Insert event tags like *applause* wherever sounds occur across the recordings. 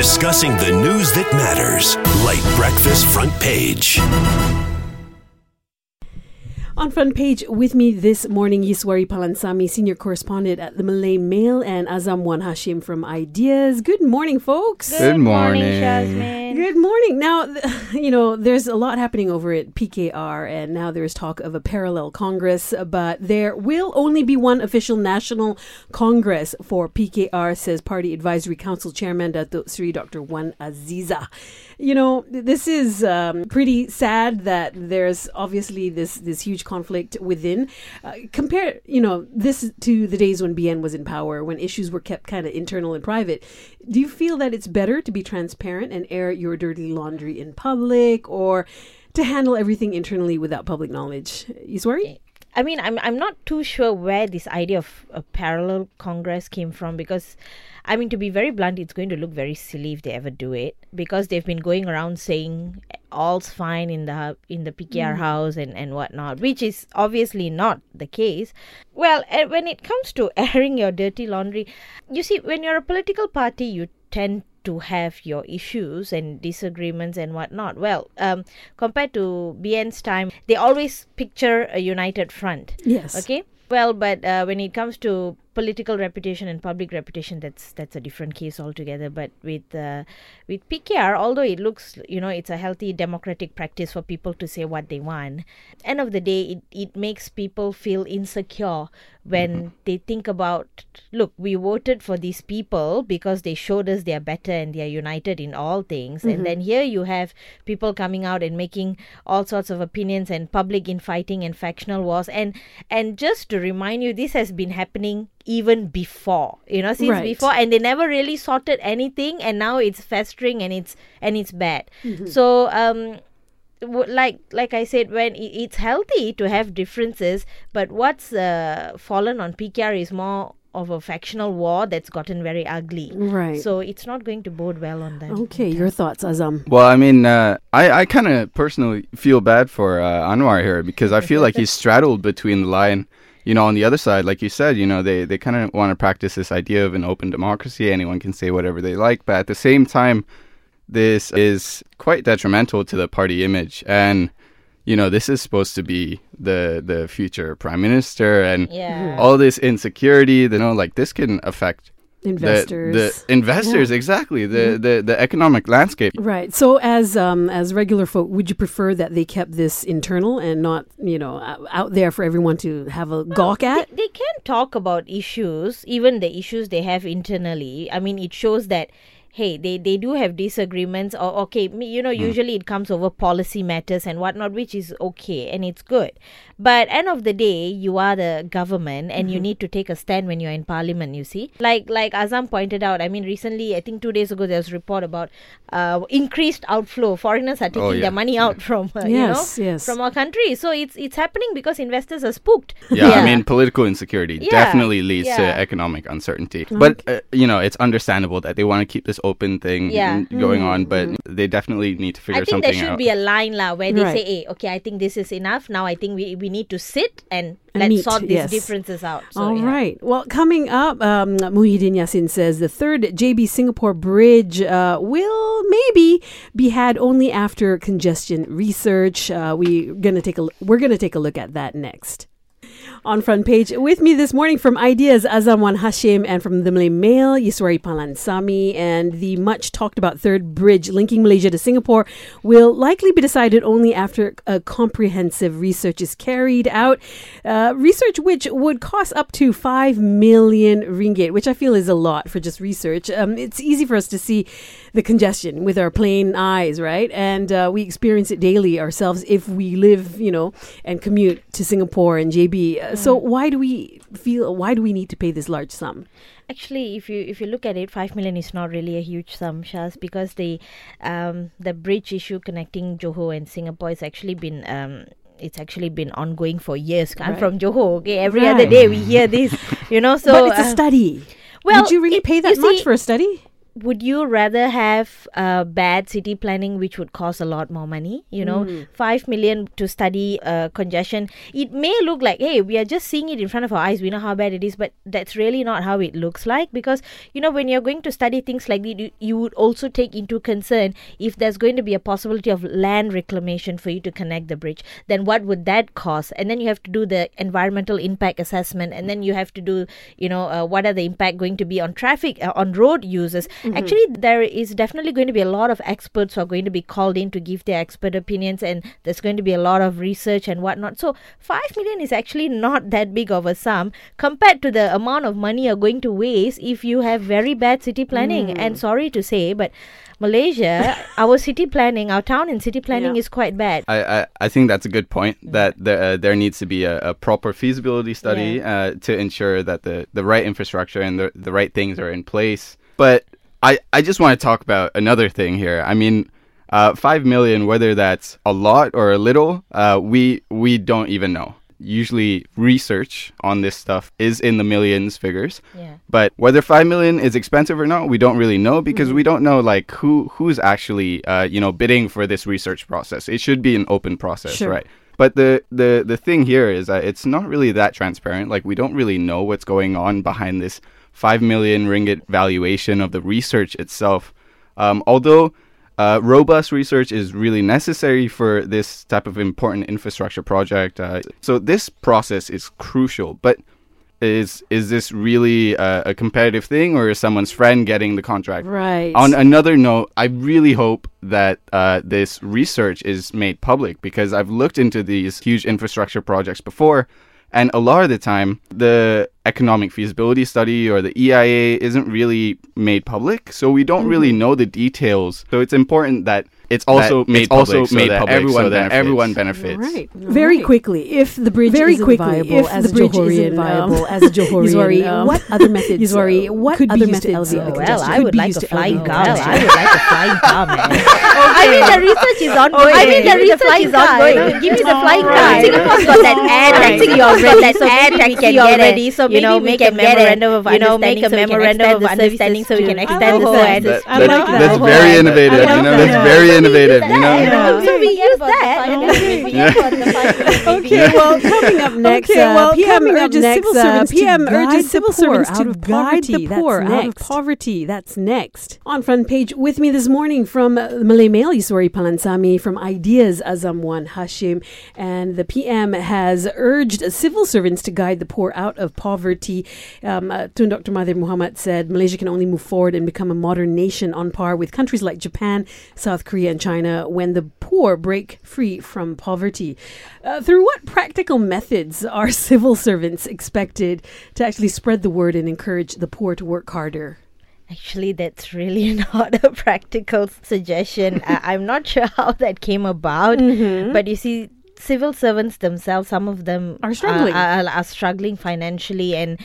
discussing the news that matters. Late breakfast front page. On front page with me this morning, Yiswaree Palansamy, senior correspondent at the Malay Mail, and Azam Wan Hashim from Ideas. Good morning, folks. Good morning. Jasmine. Good morning. Now, *laughs* you know, there's a lot happening over at PKR, and now there's talk of a parallel Congress, but there will only be one official national Congress for PKR, says Party Advisory Council Chairman Datuk Sri Dr. Wan Azizah. You know, this is um, pretty sad that there's obviously this this huge conflict within. Uh, compare, you know, this to the days when BN was in power, when issues were kept kind of internal and private. Do you feel that it's better to be transparent and air your dirty laundry in public, or to handle everything internally without public knowledge? Yiswaree? I mean, I'm I'm not too sure where this idea of a parallel Congress came from because, I mean, to be very blunt, it's going to look very silly if they ever do it because they've been going around saying all's fine in the in the PKR house and and whatnot, which is obviously not the case. Well, eh, when it comes to *laughs* airing your dirty laundry, you see, when you're a political party, you tend to have your issues and disagreements and whatnot. Well, um, compared to BN's time, they always picture a united front. Yes. Okay. Well, but uh, when it comes to political reputation and public reputation, that's that's a different case altogether. But with uh, with PKR, although it looks, you know, it's a healthy democratic practice for people to say what they want. End of the day, it, it makes people feel insecure when mm-hmm. they think about, look, we voted for these people because they showed us they are better and they are united in all things. And mm-hmm. then here you have people coming out and making all sorts of opinions and public infighting and factional wars. And and just to remind you, this has been happening even before you know since Right. before and they never really sorted anything and now it's festering and it's and it's bad mm-hmm. so um like like I said, when it's healthy to have differences, but what's uh, fallen on PKR is more of a factional war that's gotten very ugly. Right. So it's not going to bode well on them. Okay, your thoughts, Azam? Well, I mean, uh, I, I kind of personally feel bad for uh, Anwar here because I feel like he's *laughs* straddled between the line. You know, on the other side, like you said, you know, they, they kind of want to practice this idea of an open democracy. Anyone can say whatever they like. But at the same time, this is quite detrimental to the party image. And, you know, this is supposed to be the, the future prime minister and Yeah. all this insecurity, you know, like this can affect Investors. the, the investors, exactly, the, the, the economic landscape. Right. So, as um, as regular folk, would you prefer that they kept this internal and not, you know, out there for everyone to have a gawk at? They, they can talk about issues, even the issues they have internally. I mean, it shows that hey, they, they do have disagreements. Or okay, you know, usually it comes over policy matters and whatnot, which is okay and it's good. But end of the day, you are the government and you need to take a stand when you're in parliament. You see, like like Azam pointed out. I mean, recently, I think two days ago, there was a report about uh, increased outflow. Foreigners are taking Oh, yeah. their money out from uh, Yes, you know yes. from our country. So it's it's happening because investors are spooked. Yeah, I mean, political insecurity Yeah, definitely leads to economic uncertainty. But, uh, you know, it's understandable that they want to keep this open thing Yeah. n- going on, but they definitely need to figure something. I think there something should out. be a line lah where they Right. say, "Hey, okay, I think this is enough. Now I think we, we need to sit and, And let's meet, sort these yes. differences out." So, All yeah. right. Well, coming up, um, Muhyiddin Yassin says the third JB Singapore Bridge uh, will maybe be had only after congestion research. Uh, we gonna take a we're gonna take a look at that next. On front page with me this morning from Ideas Azam Wan Hashim and from the Malay Mail Yiswaree Palansamy and the much talked about third bridge linking Malaysia to Singapore will likely be decided only after a comprehensive research is carried out. Uh, research which would cost up to 5 million ringgit, which I feel is a lot for just research. Um, it's easy for us to see the congestion with our plain eyes, right? And uh, we experience it daily ourselves if we live, you know, and commute to Singapore and JB. Uh, So why do we feel? Why do we need to pay this large sum? Actually, if you if you look at it, five million is not really a huge sum, Shaz, because the um, the bridge issue connecting Johor and Singapore has actually been um, it's actually been ongoing for years. I'm Right. from Johor. Okay, every other day we hear this, you know. *laughs* So but it's a uh, study. well, Would you really it- pay that much see- for a study? Would you rather have uh, bad city planning which would cost a lot more money you know Mm. 5 million to study uh, congestion? It may look like hey we are just seeing it in front of our eyes we know how bad it is but that's really not how it looks like because you know when you're going to study things like that you, you would also take into concern if there's going to be a possibility of land reclamation for you to connect the bridge then what would that cost? And then you have to do the environmental impact assessment and then you have to do you know uh, what are the impact going to be on traffic uh, on road users actually there is definitely going to be a lot of experts who are going to be called in to give their expert opinions and there's going to be a lot of research and whatnot so 5 million is actually not that big of a sum compared to the amount of money you're going to waste if you have very bad city planning and sorry to say but Malaysia, *laughs* our city planning, our town and city planning Yeah. is quite bad. I, I, I think that's a good point that there, uh, there needs to be a, a proper feasibility study uh, to ensure that the, the right infrastructure and the, the right things are in place. But I, I just want to talk about another thing here. I mean, uh, five million, whether that's a lot or a little, uh, we we don't even know. Usually, research on this stuff is in the millions figures. Yeah. But whether five million is expensive or not, we don't really know because we don't know like who who's actually uh, you know bidding for this research process. It should be an open process, Sure. right? But the, the the thing here is that it's not really that transparent. Like we don't really know what's going on behind this five million ringgit valuation of the research itself. Um, although uh, robust research is really necessary for this type of important infrastructure project. Uh, so this process is crucial, but is is this really uh, a competitive thing, or is someone's friend getting the contract? Right. On another note, I really hope that uh, this research is made public because I've looked into these huge infrastructure projects before, and a lot of the time, the economic feasibility study or the EIA isn't really made public, so we don't really mm-hmm. know the details. So it's important that it's also That made it's also public, so made that public everyone so that benefits. everyone benefits. Right. Very quickly, if the bridge Very isn't quickly, viable if as the a bridge isn't viable um, *laughs* as a Johorian, Yiswaree, um, what *laughs* other methods? Yiswaree, uh, what could be other used to methods, alleviate uh, the Well. I would be like a to flying alleviate car. congestion. I would like a flying car, man. I mean, the research is ongoing. I mean, the research is ongoing. Give me the flying car. Singapore's got that air taxi already. So air taxi already. So you know, make a memorandum of you know, make a memorandum of understanding so we can extend the love service. I that's, like that. that's very innovative. You know, that's very innovative. You know. Yeah. So we use that. and then we forget about the five million. Okay, well, coming up next, Okay, uh, well, PM urges next, civil uh, servants PM to guide urges the civil poor servants out to of guide poverty. the poor That's out of next. poverty. That's next. On front page with me this morning from uh, Malay Mail, Yiswaree Palansamy from Ideas Azam Wan Hashim, and the PM has urged civil servants to guide the poor out of poverty. Um, uh, Tun Dr. Mahathir Mohamad said Malaysia can only move forward and become a modern nation on par with countries like Japan, South Korea, and China when the poor break free from poverty. Uh, through what practical methods are *laughs* civil servants expected to actually spread the word and encourage the poor to work harder? Actually, that's really *laughs* not a practical suggestion. I- I'm not sure *laughs* how that came about, but you see, civil servants themselves, some of them Are struggling. are, are struggling financially, and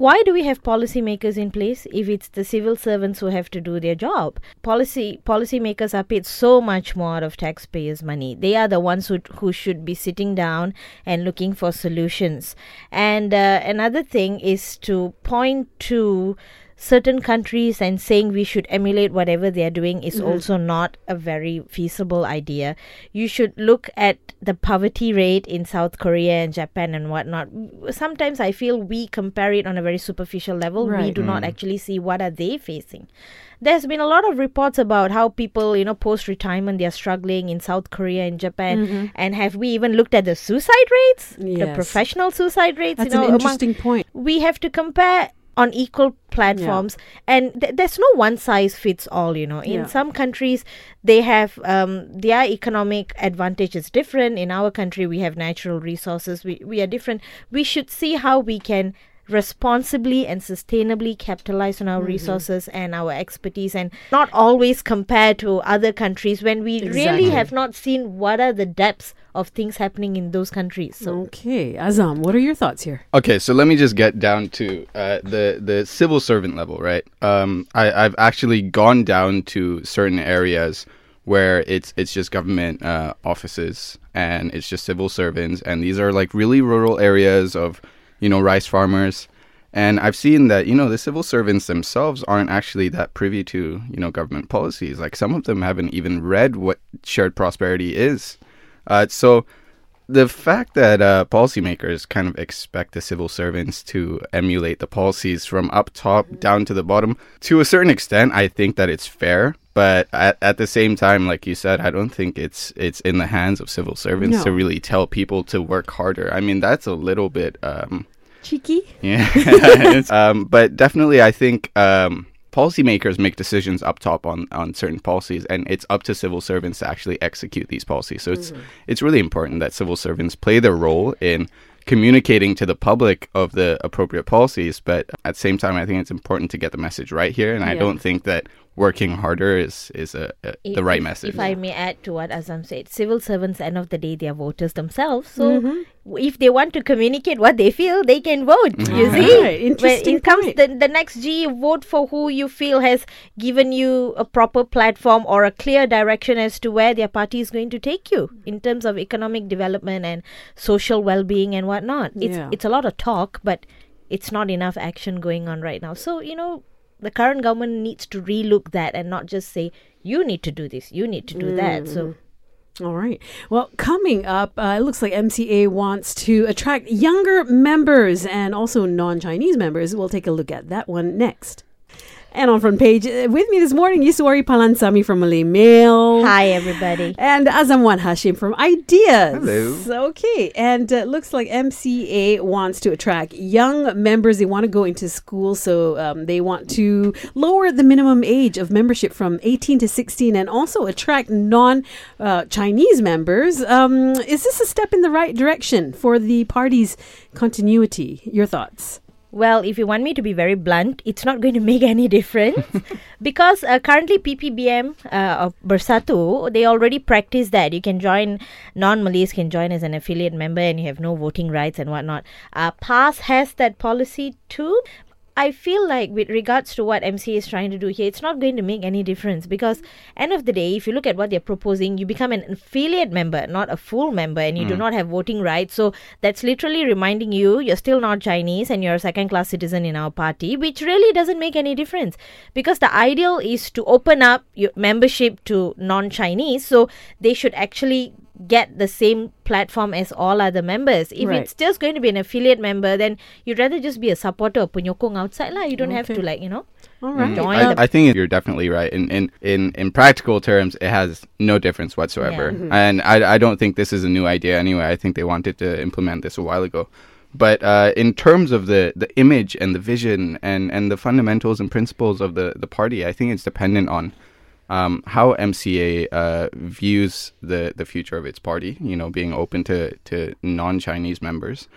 why do we have policymakers in place if it's the civil servants who have to do their job? Policy policymakers are paid so much more out of taxpayers' money. They are the ones who who should be sitting down and looking for solutions. And uh, another thing is to point to certain countries and saying we should emulate whatever they are doing is mm-hmm. also not a very feasible idea. You should look at the poverty rate in South Korea and Japan and whatnot. Sometimes I feel we compare it on a very superficial level. We Right. do not mm. actually see what are they facing. There's been a lot of reports about how people, you know, post retirement they are struggling in South Korea and Japan. Mm-hmm. And have we even looked at the suicide rates? The professional suicide rates? That's you know, an among- interesting point. we have to compare on equal platforms. And th- there's no one size fits all you know. In Yeah. some countries they have um, their economic advantage is different. In our country we have natural resources. We, we are different. We should see how we can responsibly and sustainably capitalize on our resources and our expertise and not always compare to other countries when we Exactly. really have not seen what are the depths of things happening in those countries so Okay, Azam, what are your thoughts here? Okay, so let me just get down to uh, the the civil servant level, right? Um, I, I've actually gone down to certain areas where it's it's just government uh, offices and it's just civil servants, and these are like really rural areas of you know rice farmers, And I've seen that, you know, the civil servants themselves aren't actually that privy to, you know, government policies. Like some of them haven't even read what shared prosperity is. Uh, so the fact that uh, policymakers kind of expect the civil servants to emulate the policies from up top down to the bottom, to a certain extent, I think that it's fair. But at, at the same time, like you said, I don't think it's it's in the hands of civil servants No. to really tell people to work harder. I mean, that's a little bit um, Cheeky. yeah. *laughs* *laughs* Um, but definitely, I think um, policymakers make decisions up top on, on certain policies, and it's up to civil servants to actually execute these policies. So it's it's really important that civil servants play their role in communicating to the public of the appropriate policies. But at the same time, I think it's important to get the message right here, and I don't think that working harder is is a, a, the right message. If I may add to what Azam said, civil servants, end of the day, they are voters themselves. So Mm-hmm. if they want to communicate what they feel, they can vote. You Right. see, when Interesting it comes the, the next G, vote for who you feel has given you a proper platform or a clear direction as to where their party is going to take you in terms of economic development and social well-being and whatnot. It's Yeah. it's a lot of talk, but it's not enough action going on right now. So you know, the current government needs to relook that and not just say you need to do this, you need to do that. So. All right. Well, coming up, uh, it looks like MCA wants to attract younger members and also non Chinese members. We'll take a look at that one next. And on front page, uh, with me this morning, Yiswaree Palansamy from Malay Mail. Hi, everybody. And Azam Wan Hashim from Ideas. Hello. Okay. And uh, looks like MCA wants to attract young members. They want to go into school, so um, they want to lower the minimum age of membership from 18 to 16 and also attract non uh, Chinese members. Um, is this a step in the right direction for the party's continuity? Your thoughts? Well, if you want me to be very blunt, it's not going to make any difference *laughs* because uh, currently PPBM uh, of Bersatu they already practice that. You can join non-Malays can join as an affiliate member and you have no voting rights and whatnot. Uh, PAS has that policy too. I feel like with regards to what MCA is trying to do here, it's not going to make any difference because end of the day, if you look at what they're proposing, you become an affiliate member, not a full member, and you do hmm. not have voting rights. So that's literally reminding you you're still not Chinese and you're a second class citizen in our party, which really doesn't make any difference because the ideal is to open up your membership to non-Chinese, so they should actually get the same platform as all other members. If Right. it's just going to be an affiliate member, then you'd rather just be a supporter of Punyokong outside lah. You don't have to like, you know. All right. I, I think you're definitely right. In, in in in practical terms, it has no difference whatsoever. Yeah. And I I don't think this is a new idea anyway. I think they wanted to implement this a while ago. But uh, in terms of the, the image and the vision and, and the fundamentals and principles of the, the party, I think it's dependent on um, how MCA uh, views the, the future of its party, you know, being open to, to non Chinese members.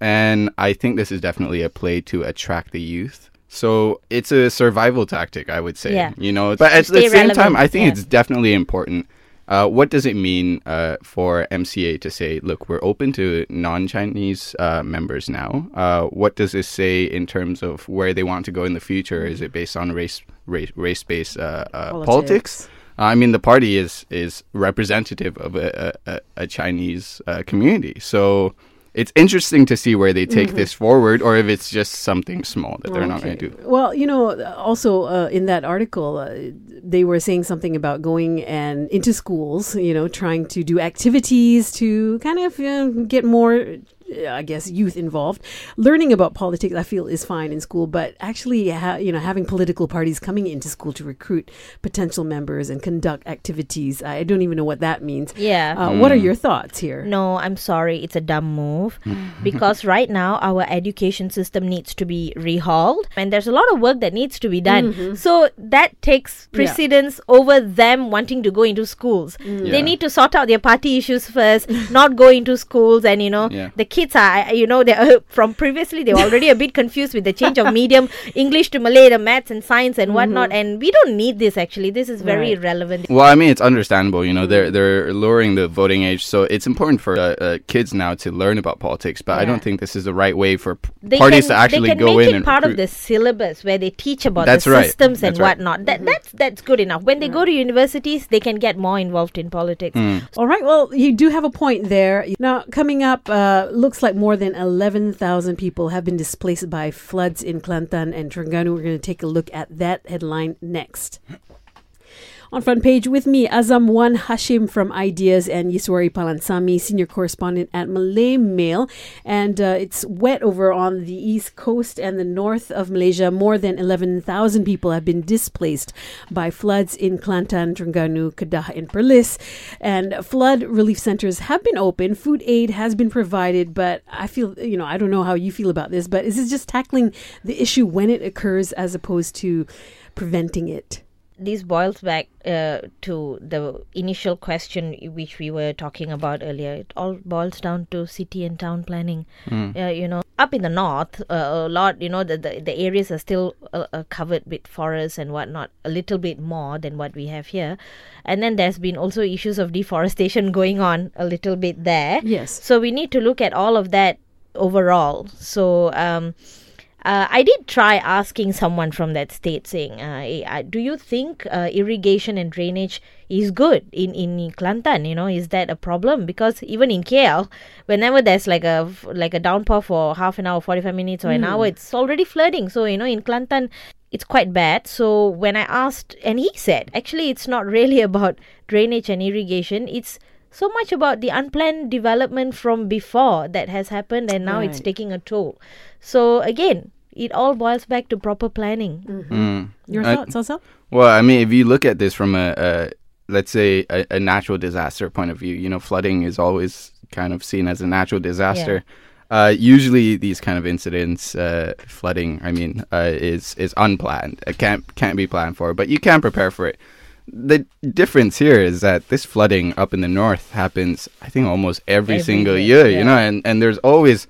And I think this is definitely a play to attract the youth. So it's a survival tactic, I would say. Yeah. You know, but at the stay same time, I think yeah. it's definitely important. Uh, what does it mean uh, for MCA to say, look, we're open to non Chinese uh, members now? Uh, what does this say in terms of where they want to go in the future? Is it based on race race race based uh, uh, Politics. politics? I mean, the party is is representative of a, a, a- a Chinese uh, community, so it's interesting to see where they take Mm-hmm. this forward, or if it's just something small that they're not going to do. Well, you know, also uh, in that article, uh, they were saying something about going and into schools, you know, trying to do activities to kind of get more, Uh, I guess, youth involved. Learning about politics, I feel, is fine in school, but actually, ha- you know, having political parties coming into school to recruit potential members and conduct activities, I don't even know what that means. Yeah. Uh, What are mm. your thoughts here? No, I'm sorry, it's a dumb move *laughs* because right now our education system needs to be rehauled and there's a lot of work that needs to be done. Mm-hmm. So that takes precedence over them wanting to go into schools. Mm. They Yeah. need to sort out their party issues first, *laughs* not go into schools and you know Yeah. the kids are you know they are *laughs* from previously they were already a bit confused with the change of medium *laughs* English to Malay, the maths and science and whatnot and we don't need this actually. This is very Right. irrelevant. Well, I mean, it's understandable. You know, they're they're lowering the voting age, so it's important for uh, uh, kids now to learn about politics. But I don't think this is the right way for p- parties can, to actually they can go make in it and part of the syllabus where they teach about That's the right. systems and right. whatnot. That that's that's good enough. When they go to universities, they can get more involved in politics. Mm. All right. Well, you do have a point there. Now, coming up, uh, looks looks like more than 11,000 people have been displaced by floods in Kelantan and Terengganu. We're going to take a look at that headline next. On front page with me, Azam Wan Hashim from Ideas and Yiswaree Palansamy, senior correspondent at Malay Mail. And uh, it's wet over on the east coast and the north of Malaysia. More than 11,000 people have been displaced by floods in Kelantan, Terengganu, Kedah, and Perlis. And flood relief centers have been open. Food aid has been provided, but I feel, you know, I don't know how you feel about this, but is this just tackling the issue when it occurs as opposed to preventing it? This boils back uh, to the initial question which we were talking about earlier. It all boils down to city and town planning. Mm. Uh, you know, up in the north, uh, a lot, you know, the, the, the areas are still uh, uh, covered with forests and whatnot, a little bit more than what we have here. And then there's been also issues of deforestation *laughs* going on a little bit there. Yes. So we need to look at all of that overall. So, um, uh, I did try asking someone from that state saying, uh, do you think uh, irrigation and drainage is good in, in Kelantan? You know, is that a problem? Because even in KL, whenever there's like a like a downpour for half an hour, 45 minutes or mm. an hour, it's already flooding. So, you know, in Kelantan, it's quite bad. So when I asked, and he said, actually, it's not really *laughs* about drainage and irrigation. It's so much about the unplanned development from before that has happened and now right. it's taking a toll. So again, it all boils back to proper planning. Mm-hmm. Mm. Your I, thoughts, also? Well, I mean, if you look at this from a, a let's say a, a, natural disaster point of view, you know, flooding is always kind of seen as a natural disaster. Yeah. Uh, usually, these kind of incidents, uh, flooding, I mean, uh, is is unplanned. It can't can't be planned for, but you can prepare for it the difference here is that this flooding up in the north happens, I think, almost every, every single year, yeah. you know, and, and there's always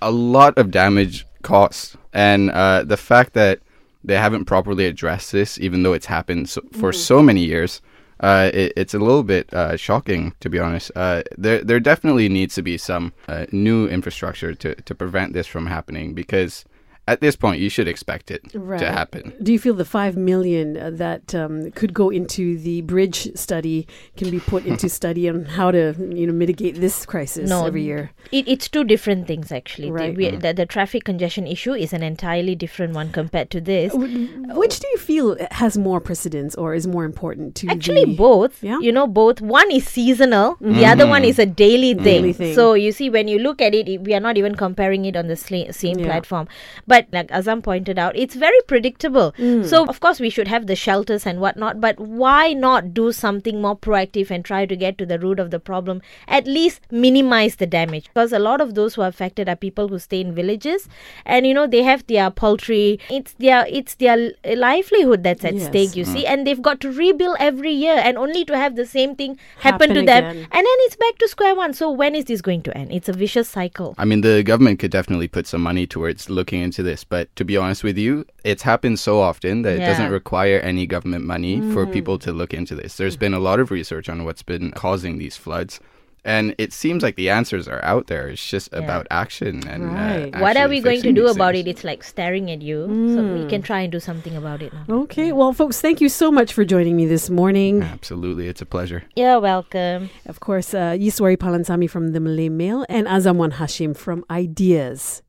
a lot of damage caused. And uh, the fact that they haven't properly addressed this, even though it's happened so, for mm. so many years, uh, it, it's a little bit uh, shocking, to be honest. Uh, there, there definitely needs to be some uh, new infrastructure to, to prevent this from happening because at this point, you should expect it right. to happen. Do you feel the five million uh, that um, could go into the bridge study can be put into *laughs* study on how to you know mitigate this crisis no, every year? It, it's two different things actually. Right. The, we, the, the, traffic congestion issue is an entirely different one compared to this. Which do you feel has more precedence or is more important to? Actually, the, both. Yeah? You know, both. One is seasonal. Mm-hmm. The other one is a daily thing. daily thing. So you see, when you look at it, we are not even comparing it on the same yeah. platform, but but like Azam pointed out, it's very predictable. Mm. So of course we should have the shelters and whatnot, but why not do something more proactive and try to get to the root of the problem? At least minimize the damage. Because a lot of those who are affected are people who stay in villages and you know they have their poultry. It's their it's their livelihood that's at yes. stake, you mm. see, and they've got to rebuild every year and only to have the same thing happen, happen to again. them. And then it's back to square one. So when is this going to end? It's a vicious cycle. I mean the government could definitely put some money towards looking into this, but to be honest with you, it's happened so often that yeah. it doesn't require any government money mm. for people to look into this. There's been a lot of research on what's been causing these floods. And it seems like the answers are out there. It's just yeah. about action and uh, right. uh, what are we going to do about things. it? It's like staring at you. Mm. So we mm. can try and do something about it now. Okay. Well, folks, thank you so much for joining me this morning. Absolutely, it's a pleasure. You're welcome. Of course, uh, Yiswaree Palansamy from the Malay Mail and Azam Wan Hashim from Ideas.